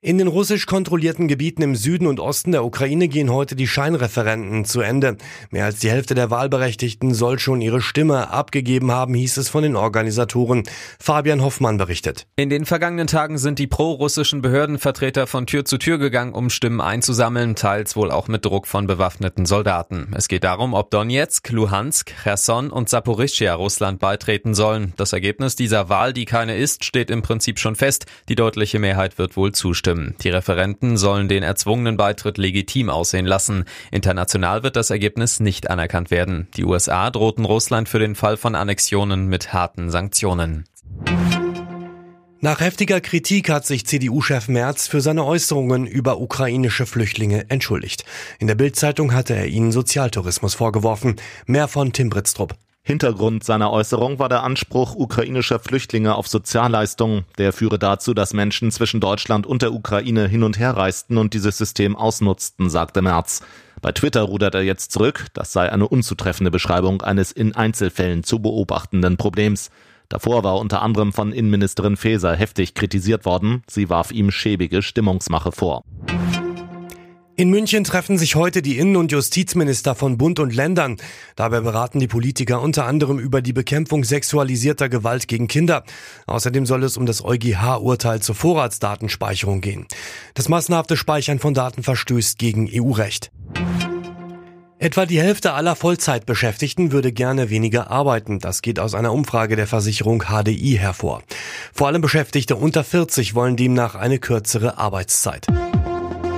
In den russisch kontrollierten Gebieten im Süden und Osten der Ukraine gehen heute die Scheinreferenten zu Ende. Mehr als die Hälfte der Wahlberechtigten soll schon ihre Stimme abgegeben haben, hieß es von den Organisatoren. Fabian Hoffmann berichtet. In den vergangenen Tagen sind die pro-russischen Behördenvertreter von Tür zu Tür gegangen, um Stimmen einzusammeln, teils wohl auch mit Druck von bewaffneten Soldaten. Es geht darum, ob Donetsk, Luhansk, Cherson und Saporischschja Russland beitreten sollen. Das Ergebnis dieser Wahl, die keine ist, steht im Prinzip schon fest. Die deutliche Mehrheit wird wohl zustimmen zustimmen. Die Referenten sollen den erzwungenen Beitritt legitim aussehen lassen. International wird das Ergebnis nicht anerkannt werden. Die USA drohten Russland für den Fall von Annexionen mit harten Sanktionen. Nach heftiger Kritik hat sich CDU-Chef Merz für seine Äußerungen über ukrainische Flüchtlinge entschuldigt. In der Bildzeitung hatte er ihnen Sozialtourismus vorgeworfen. Mehr von Tim Britztrup. Hintergrund seiner Äußerung war der Anspruch ukrainischer Flüchtlinge auf Sozialleistungen. Der führe dazu, dass Menschen zwischen Deutschland und der Ukraine hin und her reisten und dieses System ausnutzten, sagte Merz. Bei Twitter rudert er jetzt zurück. Das sei eine unzutreffende Beschreibung eines in Einzelfällen zu beobachtenden Problems. Davor war unter anderem von Innenministerin Faeser heftig kritisiert worden. Sie warf ihm schäbige Stimmungsmache vor. In München treffen sich heute die Innen- und Justizminister von Bund und Ländern. Dabei beraten die Politiker unter anderem über die Bekämpfung sexualisierter Gewalt gegen Kinder. Außerdem soll es um das EuGH-Urteil zur Vorratsdatenspeicherung gehen. Das massenhafte Speichern von Daten verstößt gegen EU-Recht. Etwa die Hälfte aller Vollzeitbeschäftigten würde gerne weniger arbeiten. Das geht aus einer Umfrage der Versicherung HDI hervor. Vor allem Beschäftigte unter 40 wollen demnach eine kürzere Arbeitszeit.